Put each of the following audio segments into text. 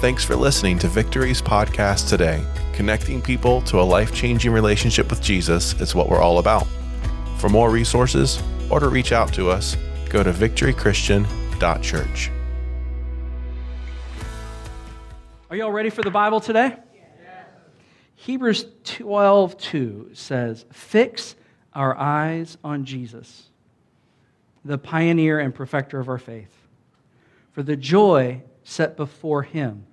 Thanks for listening to Victory's podcast today. Connecting people to a life changing relationship with Jesus is what we're all about. For more resources or to reach out to us, go to victorychristian.church. Are y'all ready for the Bible today? Hebrews 12 2 says, Fix our eyes on Jesus, the pioneer and perfecter of our faith. For the joy set before him,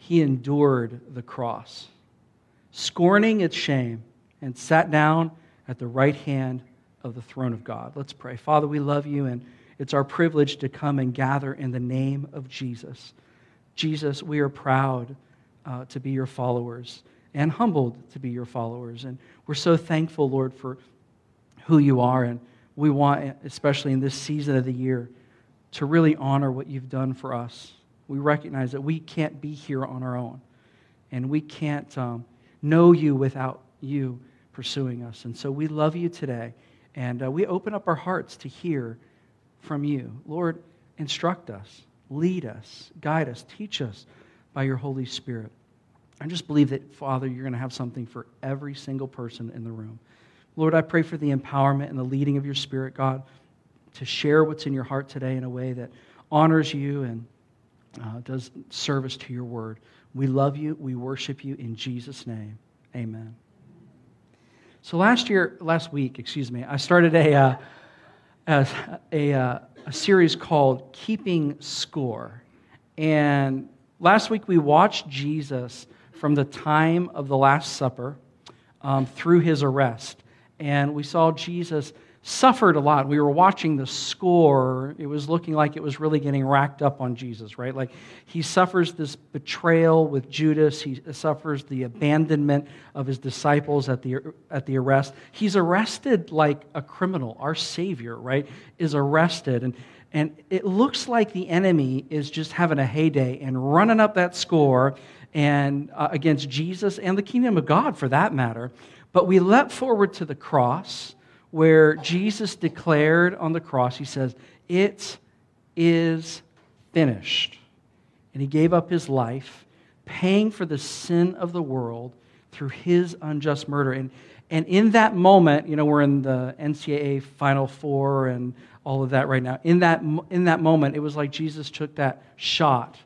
he endured the cross, scorning its shame, and sat down at the right hand of the throne of God. Let's pray. Father, we love you, and it's our privilege to come and gather in the name of Jesus. Jesus, we are proud uh, to be your followers and humbled to be your followers. And we're so thankful, Lord, for who you are. And we want, especially in this season of the year, to really honor what you've done for us. We recognize that we can't be here on our own, and we can't um, know you without you pursuing us. And so we love you today, and uh, we open up our hearts to hear from you. Lord, instruct us, lead us, guide us, teach us by your Holy Spirit. I just believe that, Father, you're going to have something for every single person in the room. Lord, I pray for the empowerment and the leading of your Spirit, God, to share what's in your heart today in a way that honors you and uh, does service to your word. We love you. We worship you in Jesus' name. Amen. So last year, last week, excuse me, I started a, uh, a, a, uh, a series called Keeping Score. And last week we watched Jesus from the time of the Last Supper um, through his arrest. And we saw Jesus suffered a lot. We were watching the score. It was looking like it was really getting racked up on Jesus, right? Like he suffers this betrayal with Judas. He suffers the abandonment of his disciples at the, at the arrest. He's arrested like a criminal. Our Savior, right, is arrested. And, and it looks like the enemy is just having a heyday and running up that score and uh, against Jesus and the kingdom of God for that matter. But we leapt forward to the cross where Jesus declared on the cross, he says, It is finished. And he gave up his life, paying for the sin of the world through his unjust murder. And, and in that moment, you know, we're in the NCAA Final Four and all of that right now. In that, in that moment, it was like Jesus took that shot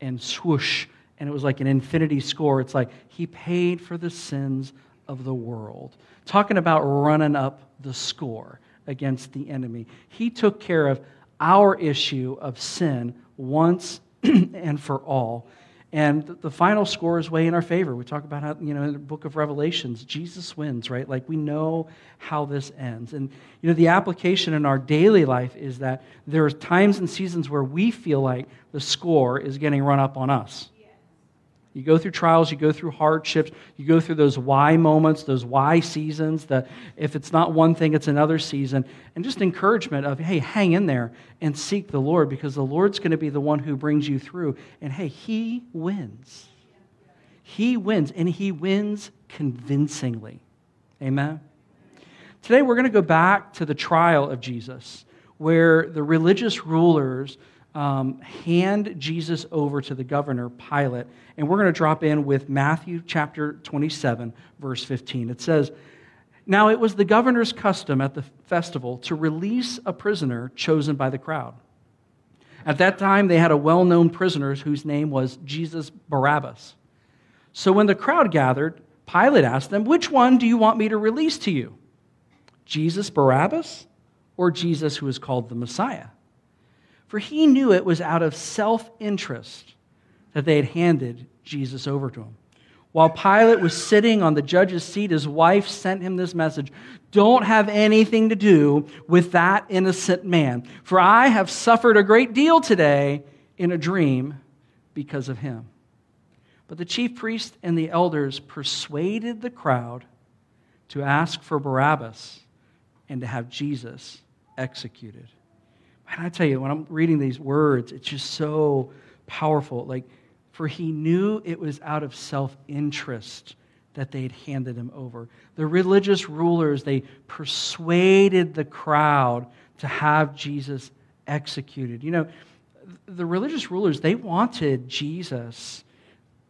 and swoosh and it was like an infinity score. It's like he paid for the sins of the world. Talking about running up the score against the enemy. He took care of our issue of sin once and for all. And the final score is way in our favor. We talk about how, you know, in the book of Revelations, Jesus wins, right? Like we know how this ends. And, you know, the application in our daily life is that there are times and seasons where we feel like the score is getting run up on us. You go through trials, you go through hardships, you go through those why moments, those why seasons, that if it's not one thing, it's another season. And just encouragement of, hey, hang in there and seek the Lord because the Lord's going to be the one who brings you through. And hey, He wins. He wins, and He wins convincingly. Amen? Today, we're going to go back to the trial of Jesus, where the religious rulers um, hand Jesus over to the governor, Pilate. And we're going to drop in with Matthew chapter 27, verse 15. It says, Now it was the governor's custom at the festival to release a prisoner chosen by the crowd. At that time, they had a well known prisoner whose name was Jesus Barabbas. So when the crowd gathered, Pilate asked them, Which one do you want me to release to you? Jesus Barabbas or Jesus who is called the Messiah? For he knew it was out of self interest that they had handed Jesus over to him. While Pilate was sitting on the judge's seat, his wife sent him this message Don't have anything to do with that innocent man, for I have suffered a great deal today in a dream because of him. But the chief priests and the elders persuaded the crowd to ask for Barabbas and to have Jesus executed. And I tell you, when I'm reading these words, it's just so powerful. Like, for he knew it was out of self interest that they'd handed him over. The religious rulers, they persuaded the crowd to have Jesus executed. You know, the religious rulers, they wanted Jesus.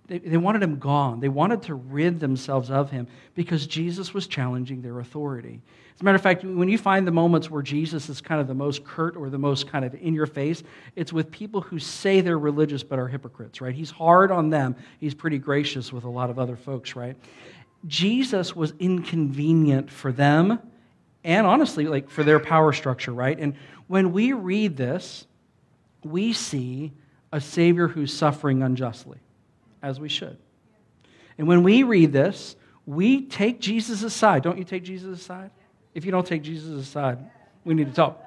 They, they wanted him gone. They wanted to rid themselves of him because Jesus was challenging their authority. As a matter of fact, when you find the moments where Jesus is kind of the most curt or the most kind of in your face, it's with people who say they're religious but are hypocrites, right? He's hard on them. He's pretty gracious with a lot of other folks, right? Jesus was inconvenient for them and honestly, like for their power structure, right? And when we read this, we see a Savior who's suffering unjustly, as we should. And when we read this, we take Jesus aside. Don't you take Jesus aside? If you don't take Jesus aside, we need to talk.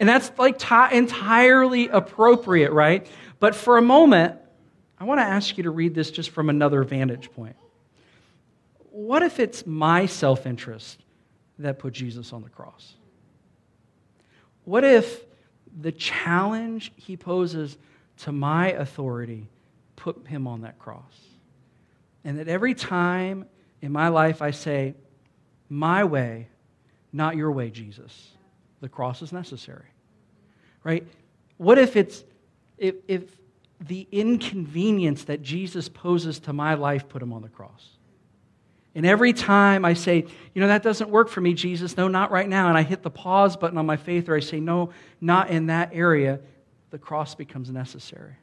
And that's like t- entirely appropriate, right? But for a moment, I want to ask you to read this just from another vantage point. What if it's my self interest that put Jesus on the cross? What if the challenge he poses to my authority put him on that cross? And that every time in my life I say, My way, not your way, Jesus, the cross is necessary. Right? What if it's, if, if the inconvenience that Jesus poses to my life put him on the cross? And every time I say, you know, that doesn't work for me, Jesus, no, not right now, and I hit the pause button on my faith, or I say, no, not in that area, the cross becomes necessary.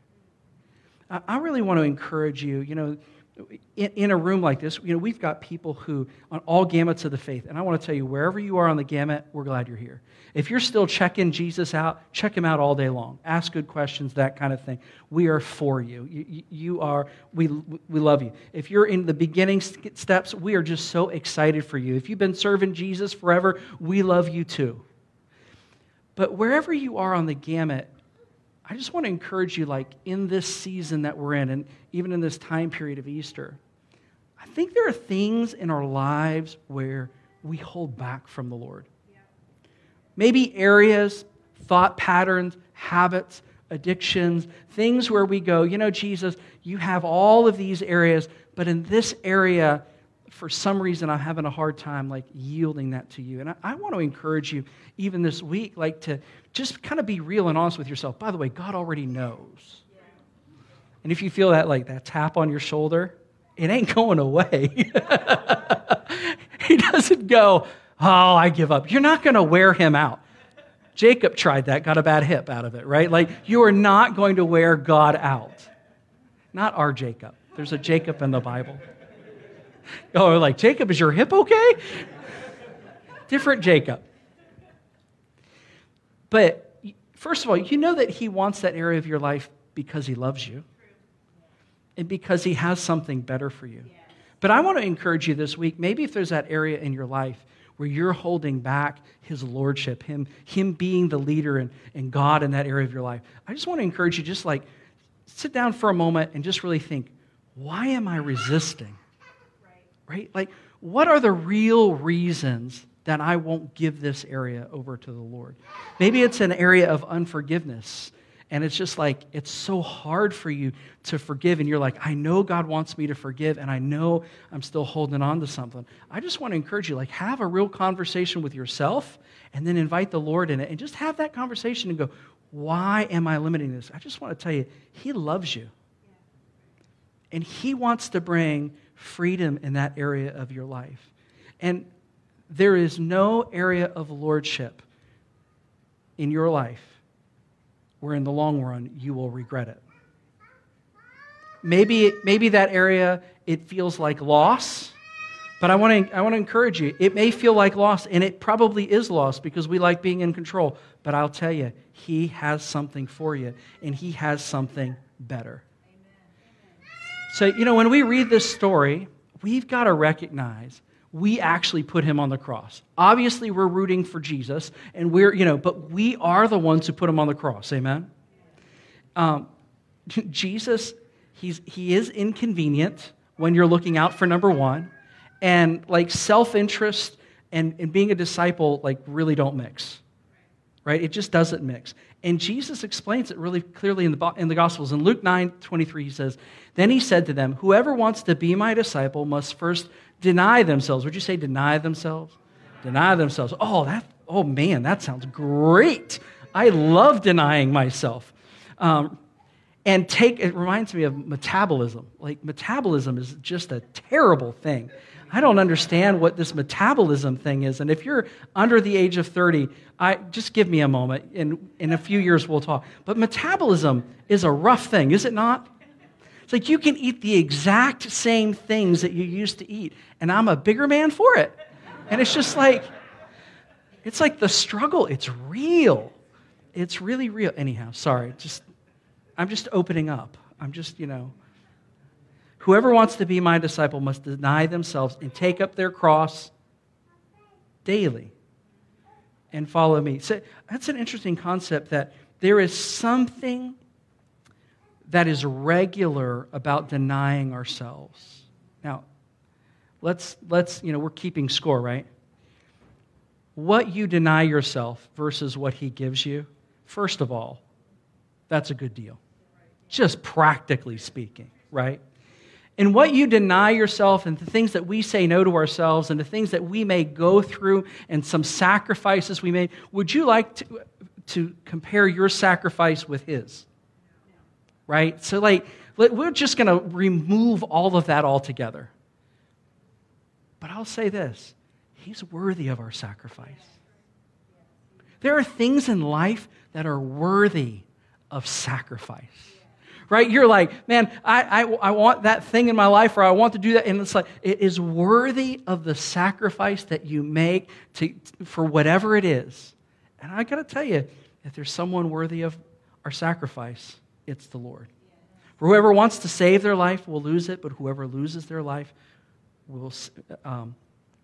I really want to encourage you, you know, in, a room like this, you know, we've got people who, on all gamuts of the faith, and I want to tell you, wherever you are on the gamut, we're glad you're here. If you're still checking Jesus out, check him out all day long. Ask good questions, that kind of thing. We are for you. You, you are, we, we love you. If you're in the beginning steps, we are just so excited for you. If you've been serving Jesus forever, we love you too. But wherever you are on the gamut, I just want to encourage you, like in this season that we're in, and even in this time period of Easter, I think there are things in our lives where we hold back from the Lord. Maybe areas, thought patterns, habits, addictions, things where we go, you know, Jesus, you have all of these areas, but in this area, for some reason, I'm having a hard time like yielding that to you. And I, I want to encourage you, even this week, like to just kind of be real and honest with yourself. By the way, God already knows. And if you feel that like that tap on your shoulder, it ain't going away. he doesn't go, oh, I give up. You're not going to wear him out. Jacob tried that, got a bad hip out of it, right? Like, you are not going to wear God out. Not our Jacob. There's a Jacob in the Bible. Oh, like, Jacob, is your hip okay? Different Jacob. But first of all, you know that He wants that area of your life because He loves you and because He has something better for you. But I want to encourage you this week maybe if there's that area in your life where you're holding back His Lordship, Him, him being the leader and, and God in that area of your life, I just want to encourage you just like sit down for a moment and just really think why am I resisting? Right? Like, what are the real reasons that I won't give this area over to the Lord. Maybe it's an area of unforgiveness. And it's just like, it's so hard for you to forgive. And you're like, I know God wants me to forgive, and I know I'm still holding on to something. I just want to encourage you, like, have a real conversation with yourself and then invite the Lord in it. And just have that conversation and go, why am I limiting this? I just want to tell you, He loves you. And He wants to bring freedom in that area of your life. And there is no area of lordship in your life where in the long run you will regret it. Maybe, maybe that area it feels like loss, but I want to I want to encourage you. It may feel like loss, and it probably is loss because we like being in control. But I'll tell you, He has something for you, and He has something better. So you know when we read this story, we've got to recognize we actually put him on the cross. Obviously, we're rooting for Jesus, and we're, you know, but we are the ones who put him on the cross. Amen? Um, Jesus, he's, he is inconvenient when you're looking out for number one, and like self interest and, and being a disciple, like, really don't mix, right? It just doesn't mix. And Jesus explains it really clearly in the, in the Gospels. In Luke 9 23, he says, Then he said to them, Whoever wants to be my disciple must first deny themselves. Would you say deny themselves? Deny themselves. Oh, that, oh man, that sounds great. I love denying myself. Um, and take, it reminds me of metabolism. Like, metabolism is just a terrible thing. I don't understand what this metabolism thing is. And if you're under the age of 30, I, just give me a moment. In, in a few years, we'll talk. But metabolism is a rough thing, is it not? It's like you can eat the exact same things that you used to eat, and I'm a bigger man for it. And it's just like, it's like the struggle, it's real. It's really real. Anyhow, sorry, just, I'm just opening up. I'm just, you know, Whoever wants to be my disciple must deny themselves and take up their cross daily and follow me. So that's an interesting concept that there is something that is regular about denying ourselves. Now, let's let's, you know, we're keeping score, right? What you deny yourself versus what he gives you, first of all, that's a good deal. Just practically speaking, right? And what you deny yourself and the things that we say no to ourselves and the things that we may go through and some sacrifices we made, would you like to, to compare your sacrifice with his? Right? So, like, we're just going to remove all of that altogether. But I'll say this He's worthy of our sacrifice. There are things in life that are worthy of sacrifice right? You're like, man, I, I, I want that thing in my life or I want to do that. And it's like, it is worthy of the sacrifice that you make to, for whatever it is. And I got to tell you, if there's someone worthy of our sacrifice, it's the Lord. For whoever wants to save their life will lose it, but whoever loses their life will, um,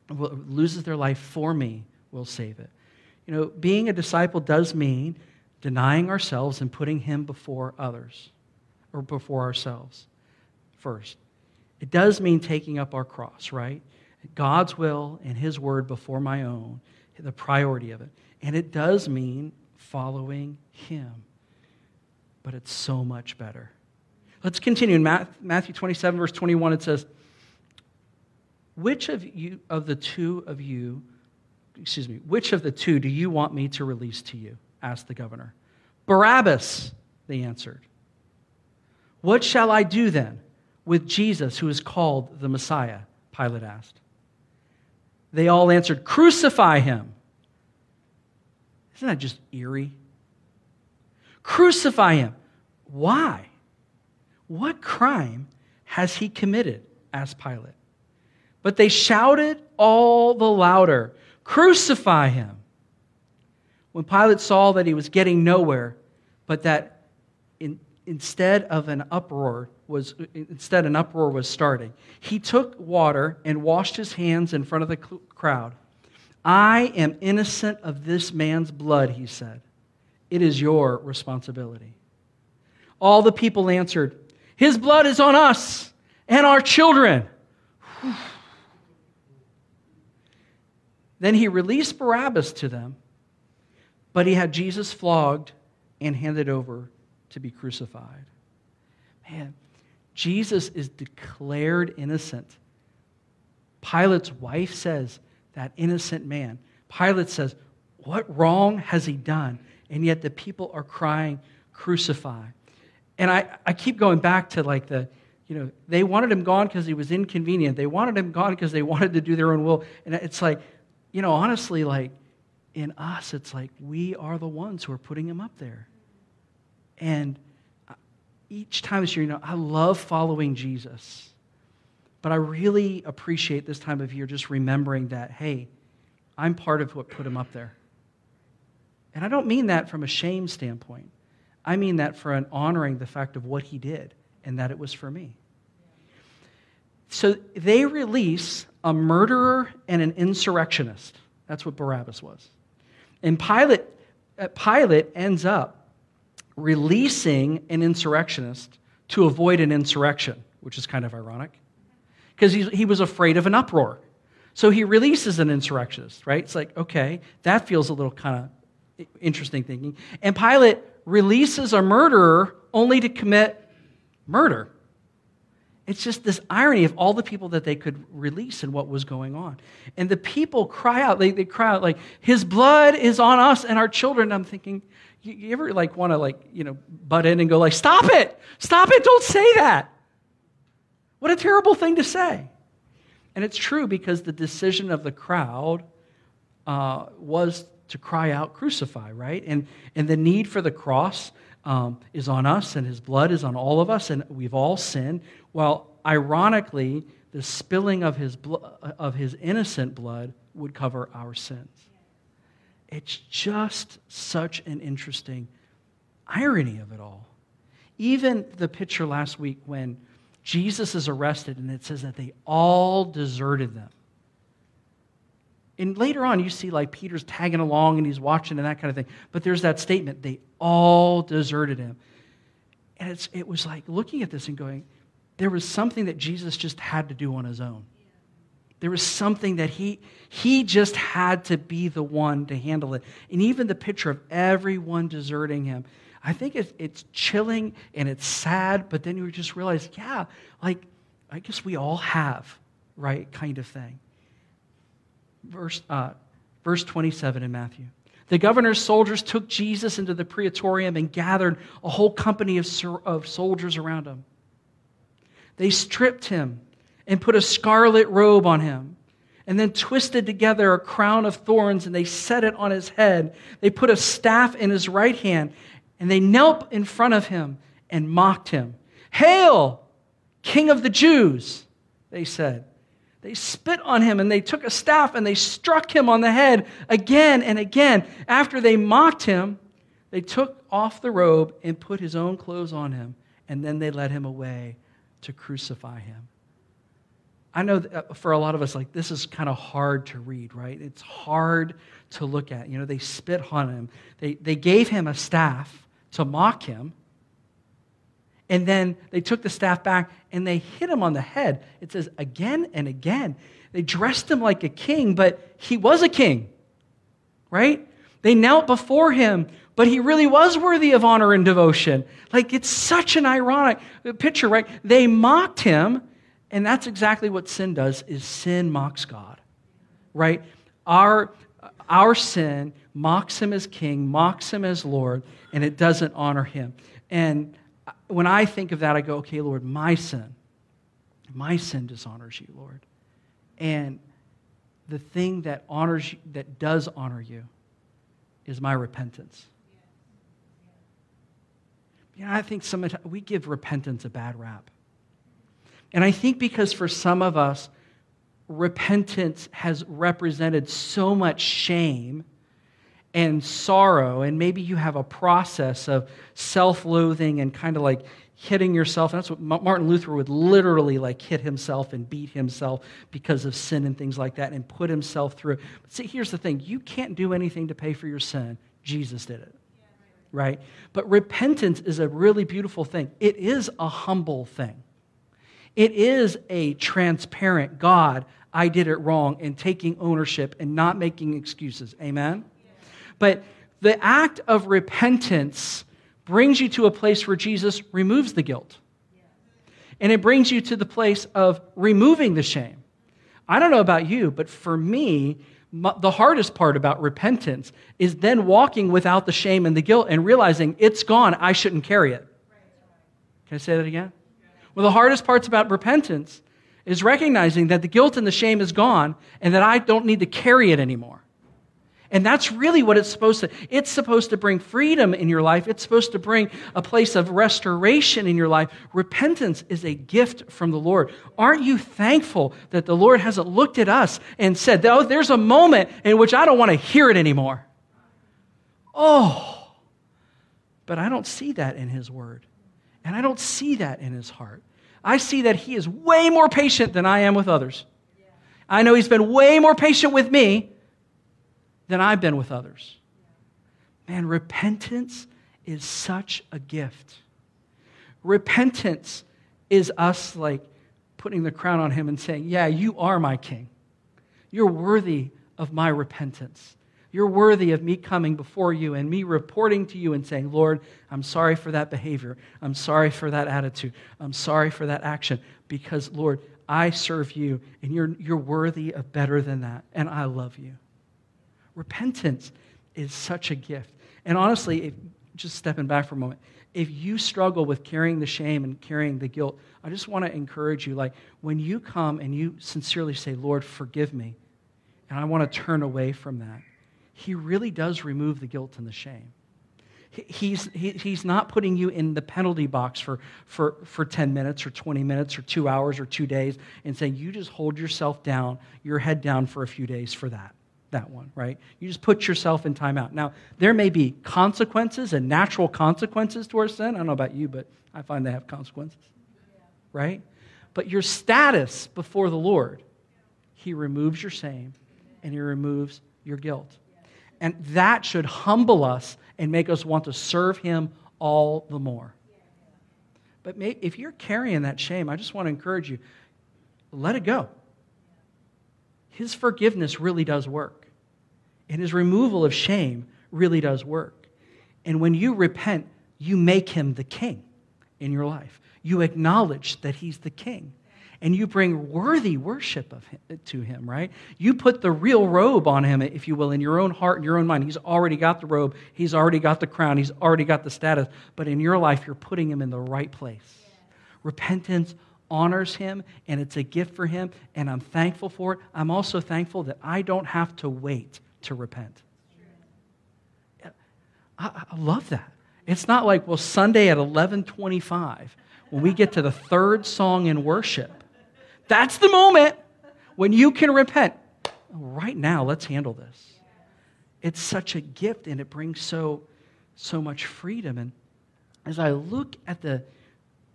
will loses their life for me will save it. You know, being a disciple does mean denying ourselves and putting Him before others or before ourselves first. It does mean taking up our cross, right? God's will and His word before my own, the priority of it. And it does mean following Him. But it's so much better. Let's continue. In Matthew 27, verse 21, it says, Which of you of the two of you, excuse me, which of the two do you want me to release to you? asked the governor. Barabbas, they answered. What shall I do then with Jesus, who is called the Messiah? Pilate asked. They all answered, Crucify him. Isn't that just eerie? Crucify him. Why? What crime has he committed? asked Pilate. But they shouted all the louder, Crucify him. When Pilate saw that he was getting nowhere, but that in, instead of an uproar was instead an uproar was starting. He took water and washed his hands in front of the crowd. I am innocent of this man's blood he said. It is your responsibility. All the people answered his blood is on us and our children. Then he released barabbas to them but he had jesus flogged and handed over to be crucified. Man, Jesus is declared innocent. Pilate's wife says, that innocent man. Pilate says, What wrong has he done? And yet the people are crying, Crucify. And I, I keep going back to like the, you know, they wanted him gone because he was inconvenient. They wanted him gone because they wanted to do their own will. And it's like, you know, honestly, like in us, it's like we are the ones who are putting him up there. And each time this year, you know, I love following Jesus. But I really appreciate this time of year just remembering that, hey, I'm part of what put him up there. And I don't mean that from a shame standpoint. I mean that for an honoring the fact of what he did and that it was for me. So they release a murderer and an insurrectionist. That's what Barabbas was. And Pilate, uh, Pilate ends up releasing an insurrectionist to avoid an insurrection, which is kind of ironic because he was afraid of an uproar. So he releases an insurrectionist, right? It's like, okay, that feels a little kind of interesting thinking. And Pilate releases a murderer only to commit murder. It's just this irony of all the people that they could release and what was going on. And the people cry out, they, they cry out like, His blood is on us and our children. I'm thinking, You, you ever like want to like, you know, butt in and go like, stop it, stop it, don't say that. What a terrible thing to say. And it's true because the decision of the crowd uh, was to cry out, crucify, right? And, and the need for the cross um, is on us, and his blood is on all of us, and we've all sinned. Well, ironically, the spilling of his, blo- of his innocent blood would cover our sins. It's just such an interesting irony of it all. Even the picture last week when Jesus is arrested and it says that they all deserted them. And later on, you see like Peter's tagging along and he's watching and that kind of thing. But there's that statement they all deserted him. And it's, it was like looking at this and going, there was something that Jesus just had to do on his own. There was something that he, he just had to be the one to handle it. And even the picture of everyone deserting him, I think it's, it's chilling and it's sad, but then you just realize, yeah, like, I guess we all have, right, kind of thing verse, uh, verse 27 in Matthew. The governor's soldiers took Jesus into the praetorium and gathered a whole company of, of soldiers around him. They stripped him and put a scarlet robe on him, and then twisted together a crown of thorns and they set it on his head. They put a staff in his right hand, and they knelt in front of him and mocked him. Hail, King of the Jews, they said. They spit on him and they took a staff and they struck him on the head again and again. After they mocked him, they took off the robe and put his own clothes on him, and then they led him away to crucify him. I know uh, for a lot of us, like this is kind of hard to read, right? It's hard to look at. You know, they spit on him, they, they gave him a staff to mock him. And then they took the staff back and they hit him on the head. It says again and again. They dressed him like a king, but he was a king, right? They knelt before him, but he really was worthy of honor and devotion. Like it's such an ironic picture, right? They mocked him, and that's exactly what sin does is sin mocks God. Right? Our our sin mocks him as king, mocks him as Lord, and it doesn't honor him. And when I think of that, I go, okay, Lord, my sin, my sin dishonors you, Lord. And the thing that honors you, that does honor you is my repentance. You know, I think sometimes we give repentance a bad rap. And I think because for some of us, repentance has represented so much shame and sorrow, and maybe you have a process of self loathing and kind of like hitting yourself. And that's what Martin Luther would literally like hit himself and beat himself because of sin and things like that and put himself through. But see, here's the thing you can't do anything to pay for your sin, Jesus did it. Right? But repentance is a really beautiful thing. It is a humble thing. It is a transparent God, I did it wrong, and taking ownership and not making excuses. Amen? But the act of repentance brings you to a place where Jesus removes the guilt. And it brings you to the place of removing the shame. I don't know about you, but for me, the hardest part about repentance is then walking without the shame and the guilt and realizing it's gone, I shouldn't carry it. Can I say that again? Well, the hardest parts about repentance is recognizing that the guilt and the shame is gone and that I don't need to carry it anymore. And that's really what it's supposed to. It's supposed to bring freedom in your life. It's supposed to bring a place of restoration in your life. Repentance is a gift from the Lord. Aren't you thankful that the Lord hasn't looked at us and said, "Oh, there's a moment in which I don't want to hear it anymore." Oh. But I don't see that in his word. And I don't see that in his heart. I see that he is way more patient than I am with others. I know he's been way more patient with me than I've been with others. Man, repentance is such a gift. Repentance is us like putting the crown on him and saying, Yeah, you are my king. You're worthy of my repentance. You're worthy of me coming before you and me reporting to you and saying, Lord, I'm sorry for that behavior. I'm sorry for that attitude. I'm sorry for that action because, Lord, I serve you and you're, you're worthy of better than that. And I love you. Repentance is such a gift. And honestly, if, just stepping back for a moment, if you struggle with carrying the shame and carrying the guilt, I just want to encourage you like when you come and you sincerely say, Lord, forgive me, and I want to turn away from that, He really does remove the guilt and the shame. He's, he, he's not putting you in the penalty box for, for, for 10 minutes or 20 minutes or two hours or two days and saying, you just hold yourself down, your head down for a few days for that that one, right? You just put yourself in timeout. Now, there may be consequences and natural consequences to our sin. I don't know about you, but I find they have consequences, right? But your status before the Lord, He removes your shame and He removes your guilt. And that should humble us and make us want to serve Him all the more. But if you're carrying that shame, I just want to encourage you let it go. His forgiveness really does work. And his removal of shame really does work. And when you repent, you make him the king in your life. You acknowledge that he's the king. And you bring worthy worship of him, to him, right? You put the real robe on him, if you will, in your own heart and your own mind. He's already got the robe, he's already got the crown, he's already got the status. But in your life, you're putting him in the right place. Repentance honors him and it's a gift for him, and I'm thankful for it. I'm also thankful that I don't have to wait to repent. I, I love that. It's not like, well, Sunday at 1125, when we get to the third song in worship, that's the moment when you can repent. Right now, let's handle this. It's such a gift and it brings so, so much freedom. And as I look at the,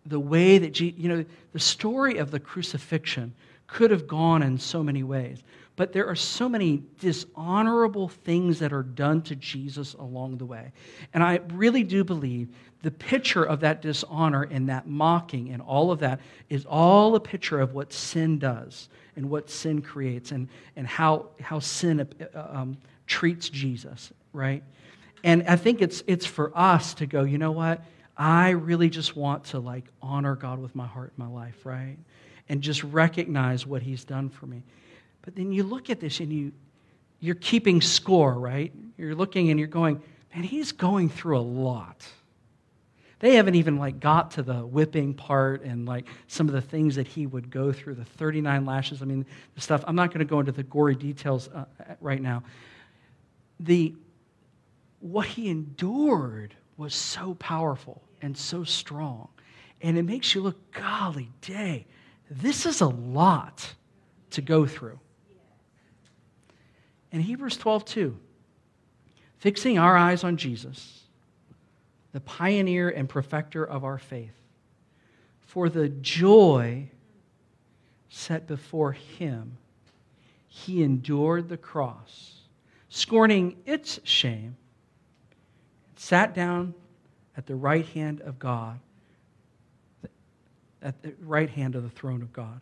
the way that, you know, the story of the crucifixion could have gone in so many ways. But there are so many dishonorable things that are done to Jesus along the way. And I really do believe the picture of that dishonor and that mocking and all of that is all a picture of what sin does and what sin creates and, and how, how sin uh, um, treats Jesus, right? And I think it's, it's for us to go, you know what? I really just want to like honor God with my heart and my life, right? And just recognize what he's done for me. But then you look at this and you, you're keeping score, right? You're looking and you're going, man, he's going through a lot. They haven't even like got to the whipping part and like some of the things that he would go through, the 39 lashes. I mean, the stuff. I'm not going to go into the gory details uh, right now. The what he endured was so powerful and so strong. And it makes you look, golly day, this is a lot to go through. In Hebrews 12, 2, fixing our eyes on Jesus, the pioneer and perfecter of our faith, for the joy set before him, he endured the cross, scorning its shame, sat down at the right hand of God, at the right hand of the throne of God.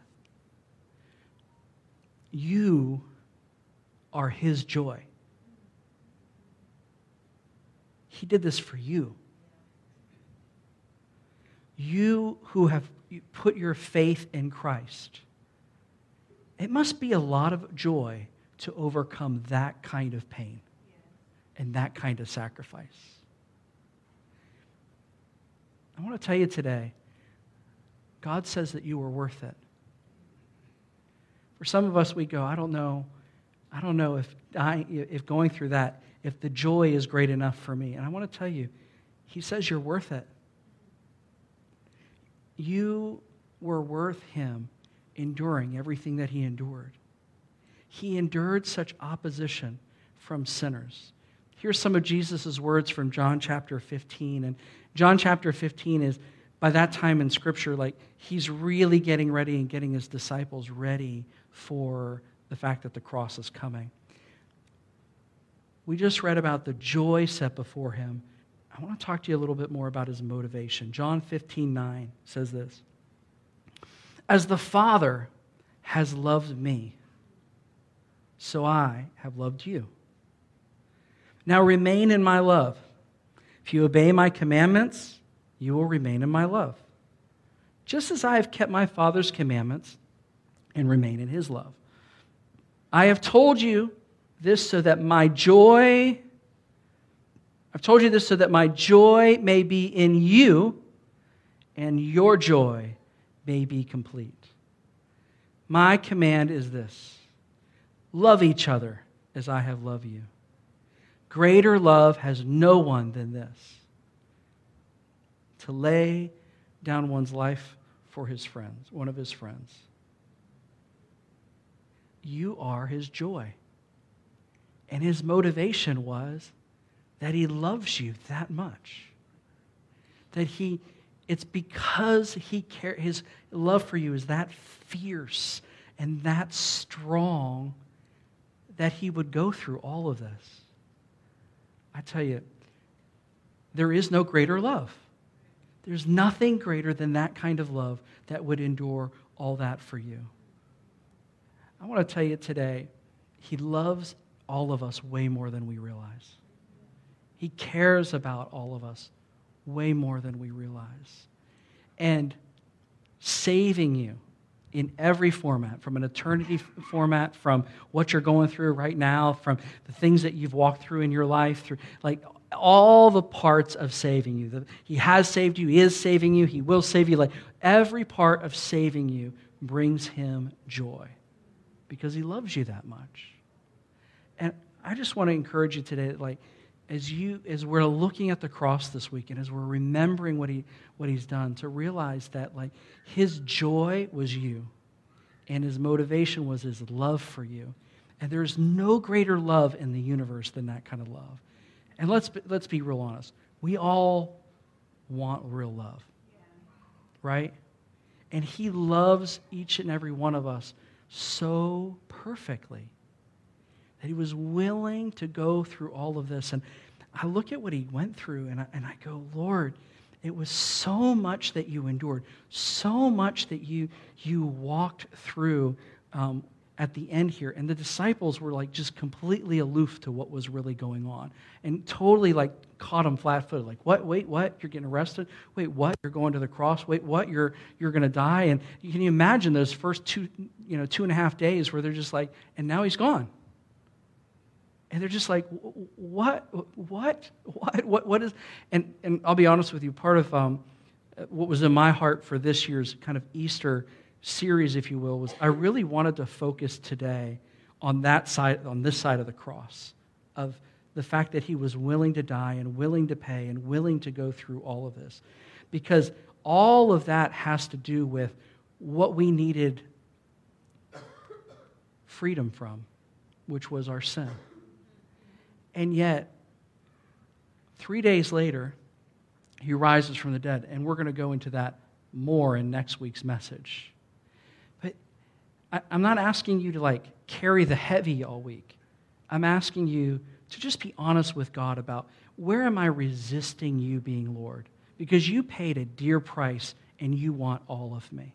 You are His joy. He did this for you. You who have put your faith in Christ. It must be a lot of joy to overcome that kind of pain and that kind of sacrifice. I want to tell you today God says that you are worth it. For some of us, we go, I don't know I don't know if, I, if going through that, if the joy is great enough for me. And I want to tell you, he says you're worth it. You were worth him enduring everything that he endured. He endured such opposition from sinners. Here's some of Jesus' words from John chapter 15. And John chapter 15 is, by that time in Scripture, like he's really getting ready and getting his disciples ready for the fact that the cross is coming. We just read about the joy set before him. I want to talk to you a little bit more about his motivation. John 15, 9 says this As the Father has loved me, so I have loved you. Now remain in my love. If you obey my commandments, you will remain in my love. Just as I have kept my Father's commandments and remain in his love. I have told you this so that my joy I've told you this so that my joy may be in you and your joy may be complete. My command is this love each other as I have loved you. Greater love has no one than this to lay down one's life for his friends, one of his friends. You are his joy. And his motivation was that he loves you that much. That he, it's because he care, his love for you is that fierce and that strong that he would go through all of this. I tell you, there is no greater love. There's nothing greater than that kind of love that would endure all that for you. I want to tell you today, he loves all of us way more than we realize. He cares about all of us way more than we realize. And saving you in every format, from an eternity format, from what you're going through right now, from the things that you've walked through in your life, through like all the parts of saving you. He has saved you, He is saving you, He will save you. Like every part of saving you brings Him joy because He loves you that much. And I just want to encourage you today, like, as you as we're looking at the cross this week and as we're remembering what he what he's done to realize that like his joy was you and his motivation was his love for you. And there's no greater love in the universe than that kind of love. And let's let's be real honest. We all want real love right? And he loves each and every one of us so perfectly that he was willing to go through all of this. And I look at what he went through and I, and I go, Lord, it was so much that you endured, so much that you, you walked through um, at the end here. And the disciples were like just completely aloof to what was really going on and totally like caught them flat footed. Like, what? Wait, what? You're getting arrested? Wait, what? You're going to the cross? Wait, what? You're, you're going to die? And can you imagine those first two, you know, two and a half days where they're just like, and now he's gone. And they're just like, what, what, what, what, what is, and, and I'll be honest with you, part of um, what was in my heart for this year's kind of Easter series, if you will, was I really wanted to focus today on that side, on this side of the cross, of the fact that he was willing to die and willing to pay and willing to go through all of this. Because all of that has to do with what we needed freedom from, which was our sin. And yet, three days later, he rises from the dead. And we're going to go into that more in next week's message. But I, am not asking you to like carry the heavy all week. I'm asking you to just be honest with God about where am I resisting you being Lord? Because you paid a dear price and you want all of me.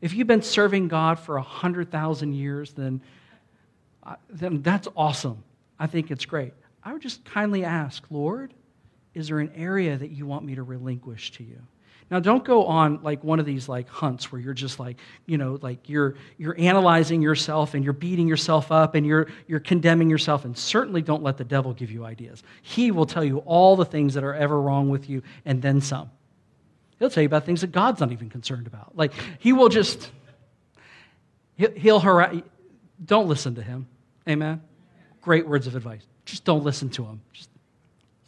If you've been serving God for a 100,000 years, then, uh, then that's awesome. I think it's great. I would just kindly ask, Lord, is there an area that you want me to relinquish to you? Now, don't go on like one of these like hunts where you're just like, you know, like you're you're analyzing yourself and you're beating yourself up and you're you're condemning yourself. And certainly don't let the devil give you ideas. He will tell you all the things that are ever wrong with you and then some. He'll tell you about things that God's not even concerned about. Like he will just he'll, he'll harass. Don't listen to him. Amen. Great words of advice. Just don't listen to him. Just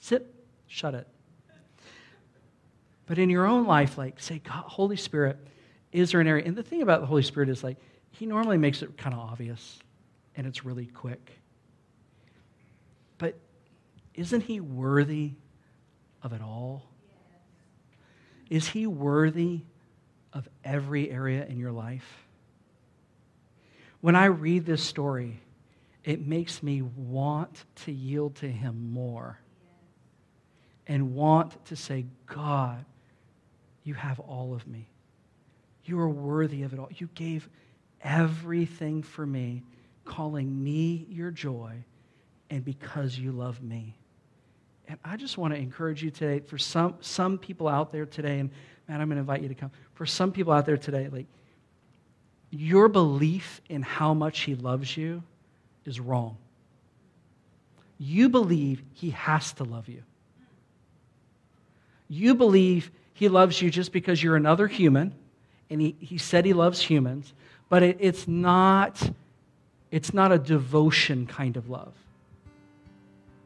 sit, shut it. But in your own life, like, say, God, Holy Spirit, is there an area? And the thing about the Holy Spirit is, like, He normally makes it kind of obvious and it's really quick. But isn't He worthy of it all? Is He worthy of every area in your life? When I read this story, it makes me want to yield to Him more and want to say, God, you have all of me. You are worthy of it all. You gave everything for me, calling me your joy, and because you love me. And I just want to encourage you today, for some, some people out there today, and man, I'm going to invite you to come. For some people out there today, like, your belief in how much He loves you is wrong. You believe he has to love you. You believe he loves you just because you're another human, and he, he said he loves humans, but it, it's, not, it's not a devotion kind of love.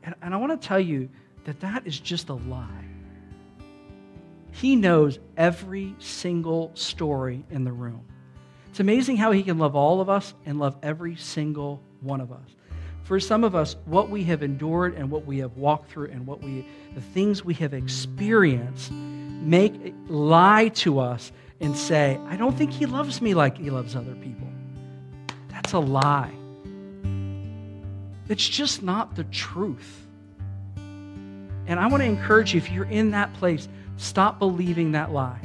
And, and I want to tell you that that is just a lie. He knows every single story in the room. It's amazing how he can love all of us and love every single one of us. For some of us, what we have endured and what we have walked through and what we the things we have experienced make lie to us and say, I don't think he loves me like he loves other people. That's a lie. It's just not the truth. And I want to encourage you if you're in that place, stop believing that lie.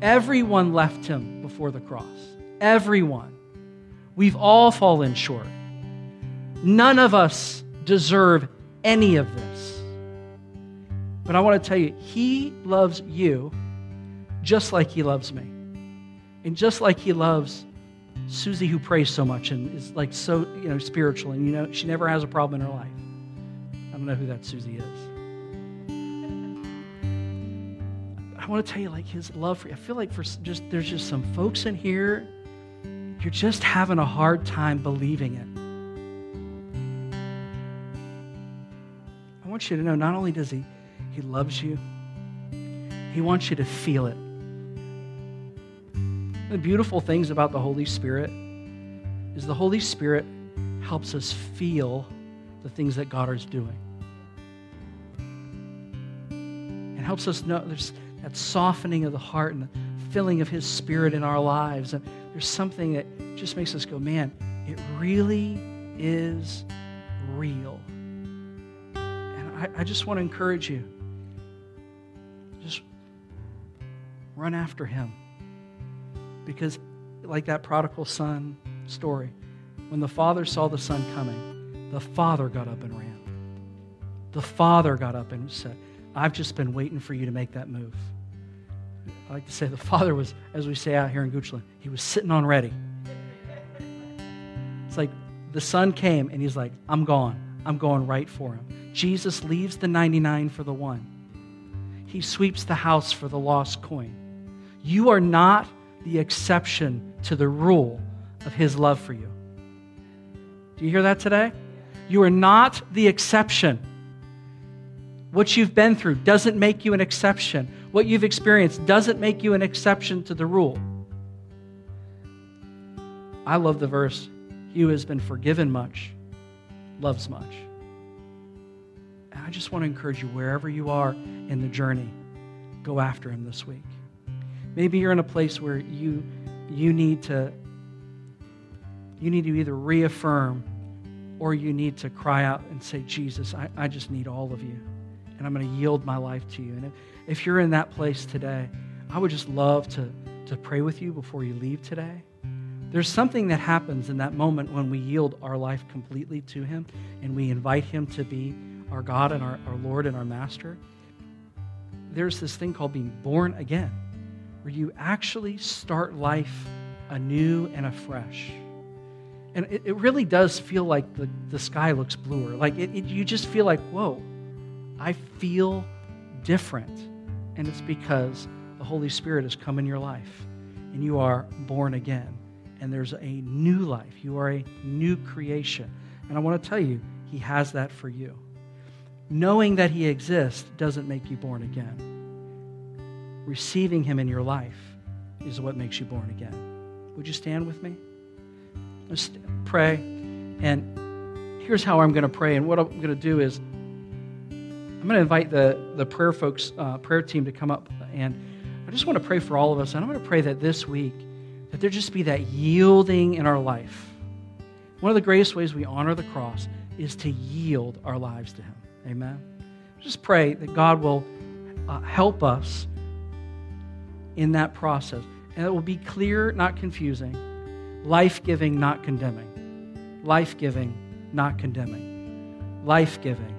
Everyone left him before the cross. Everyone. We've all fallen short. None of us deserve any of this. But I want to tell you, He loves you just like He loves me. And just like He loves Susie, who prays so much and is like so, you know, spiritual, and you know, she never has a problem in her life. I don't know who that Susie is. I want to tell you, like, His love for you. I feel like for just, there's just some folks in here, you're just having a hard time believing it. I want you to know not only does He he loves you. He wants you to feel it. The beautiful things about the Holy Spirit is the Holy Spirit helps us feel the things that God is doing. It helps us know there's that softening of the heart and the filling of His Spirit in our lives. And there's something that just makes us go, man, it really is real. And I, I just want to encourage you just Run after him. Because, like that prodigal son story, when the father saw the son coming, the father got up and ran. The father got up and said, I've just been waiting for you to make that move. I like to say the father was, as we say out here in Goochland, he was sitting on ready. It's like the son came and he's like, I'm gone. I'm going right for him. Jesus leaves the 99 for the one. He sweeps the house for the lost coin. You are not the exception to the rule of His love for you. Do you hear that today? You are not the exception. What you've been through doesn't make you an exception. What you've experienced doesn't make you an exception to the rule. I love the verse He who has been forgiven much loves much. And I just want to encourage you, wherever you are in the journey, go after Him this week. Maybe you're in a place where you, you need to you need to either reaffirm or you need to cry out and say, Jesus, I, I just need all of you. And I'm going to yield my life to you. And if, if you're in that place today, I would just love to, to pray with you before you leave today. There's something that happens in that moment when we yield our life completely to Him and we invite Him to be our God and our, our Lord and our Master. There's this thing called being born again where you actually start life anew and afresh. And it, it really does feel like the, the sky looks bluer. Like it, it, you just feel like, whoa, I feel different. And it's because the Holy Spirit has come in your life and you are born again. And there's a new life. You are a new creation. And I want to tell you, He has that for you. Knowing that He exists doesn't make you born again receiving Him in your life is what makes you born again. Would you stand with me? Let's pray. And here's how I'm going to pray. And what I'm going to do is I'm going to invite the, the prayer folks, uh, prayer team to come up. And I just want to pray for all of us. And I'm going to pray that this week, that there just be that yielding in our life. One of the greatest ways we honor the cross is to yield our lives to Him. Amen. Just pray that God will uh, help us in that process. And it will be clear, not confusing, life giving, not condemning. Life giving, not condemning. Life giving,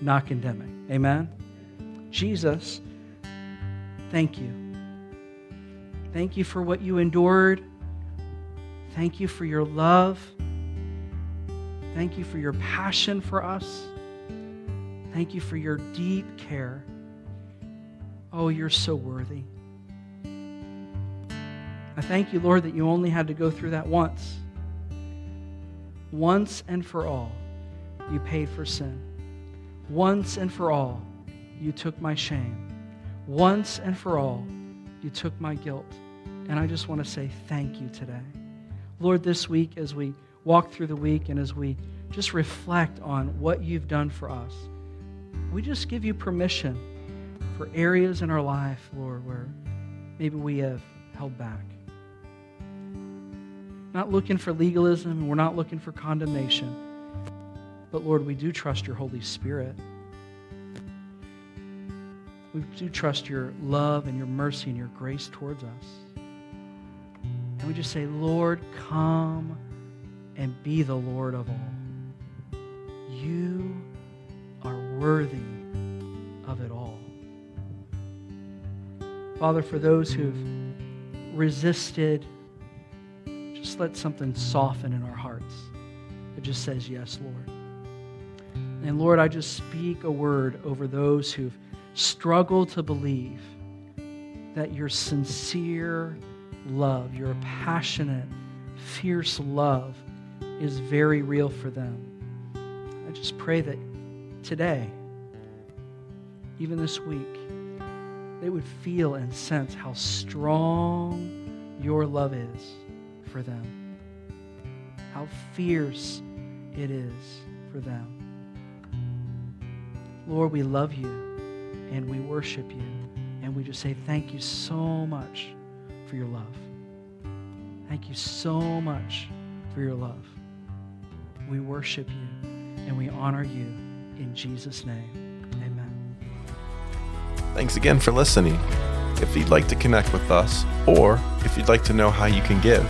not condemning. Amen? Jesus, thank you. Thank you for what you endured. Thank you for your love. Thank you for your passion for us. Thank you for your deep care Oh, you're so worthy. I thank you, Lord, that you only had to go through that once. Once and for all, you paid for sin. Once and for all, you took my shame. Once and for all, you took my guilt. And I just want to say thank you today. Lord, this week, as we walk through the week and as we just reflect on what you've done for us, we just give you permission for areas in our life, Lord, where maybe we have held back. Not looking for legalism, we're not looking for condemnation. But Lord, we do trust your Holy Spirit. We do trust your love and your mercy and your grace towards us. And we just say, Lord, come and be the Lord of all. You are worthy of it all. Father, for those who've resisted, just let something soften in our hearts that just says, Yes, Lord. And Lord, I just speak a word over those who've struggled to believe that your sincere love, your passionate, fierce love is very real for them. I just pray that today, even this week, they would feel and sense how strong your love is for them, how fierce it is for them. Lord, we love you and we worship you. And we just say thank you so much for your love. Thank you so much for your love. We worship you and we honor you in Jesus' name. Amen. Thanks again for listening. If you'd like to connect with us, or if you'd like to know how you can give,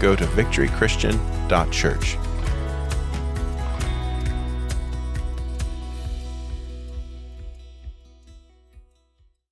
go to victorychristian.church.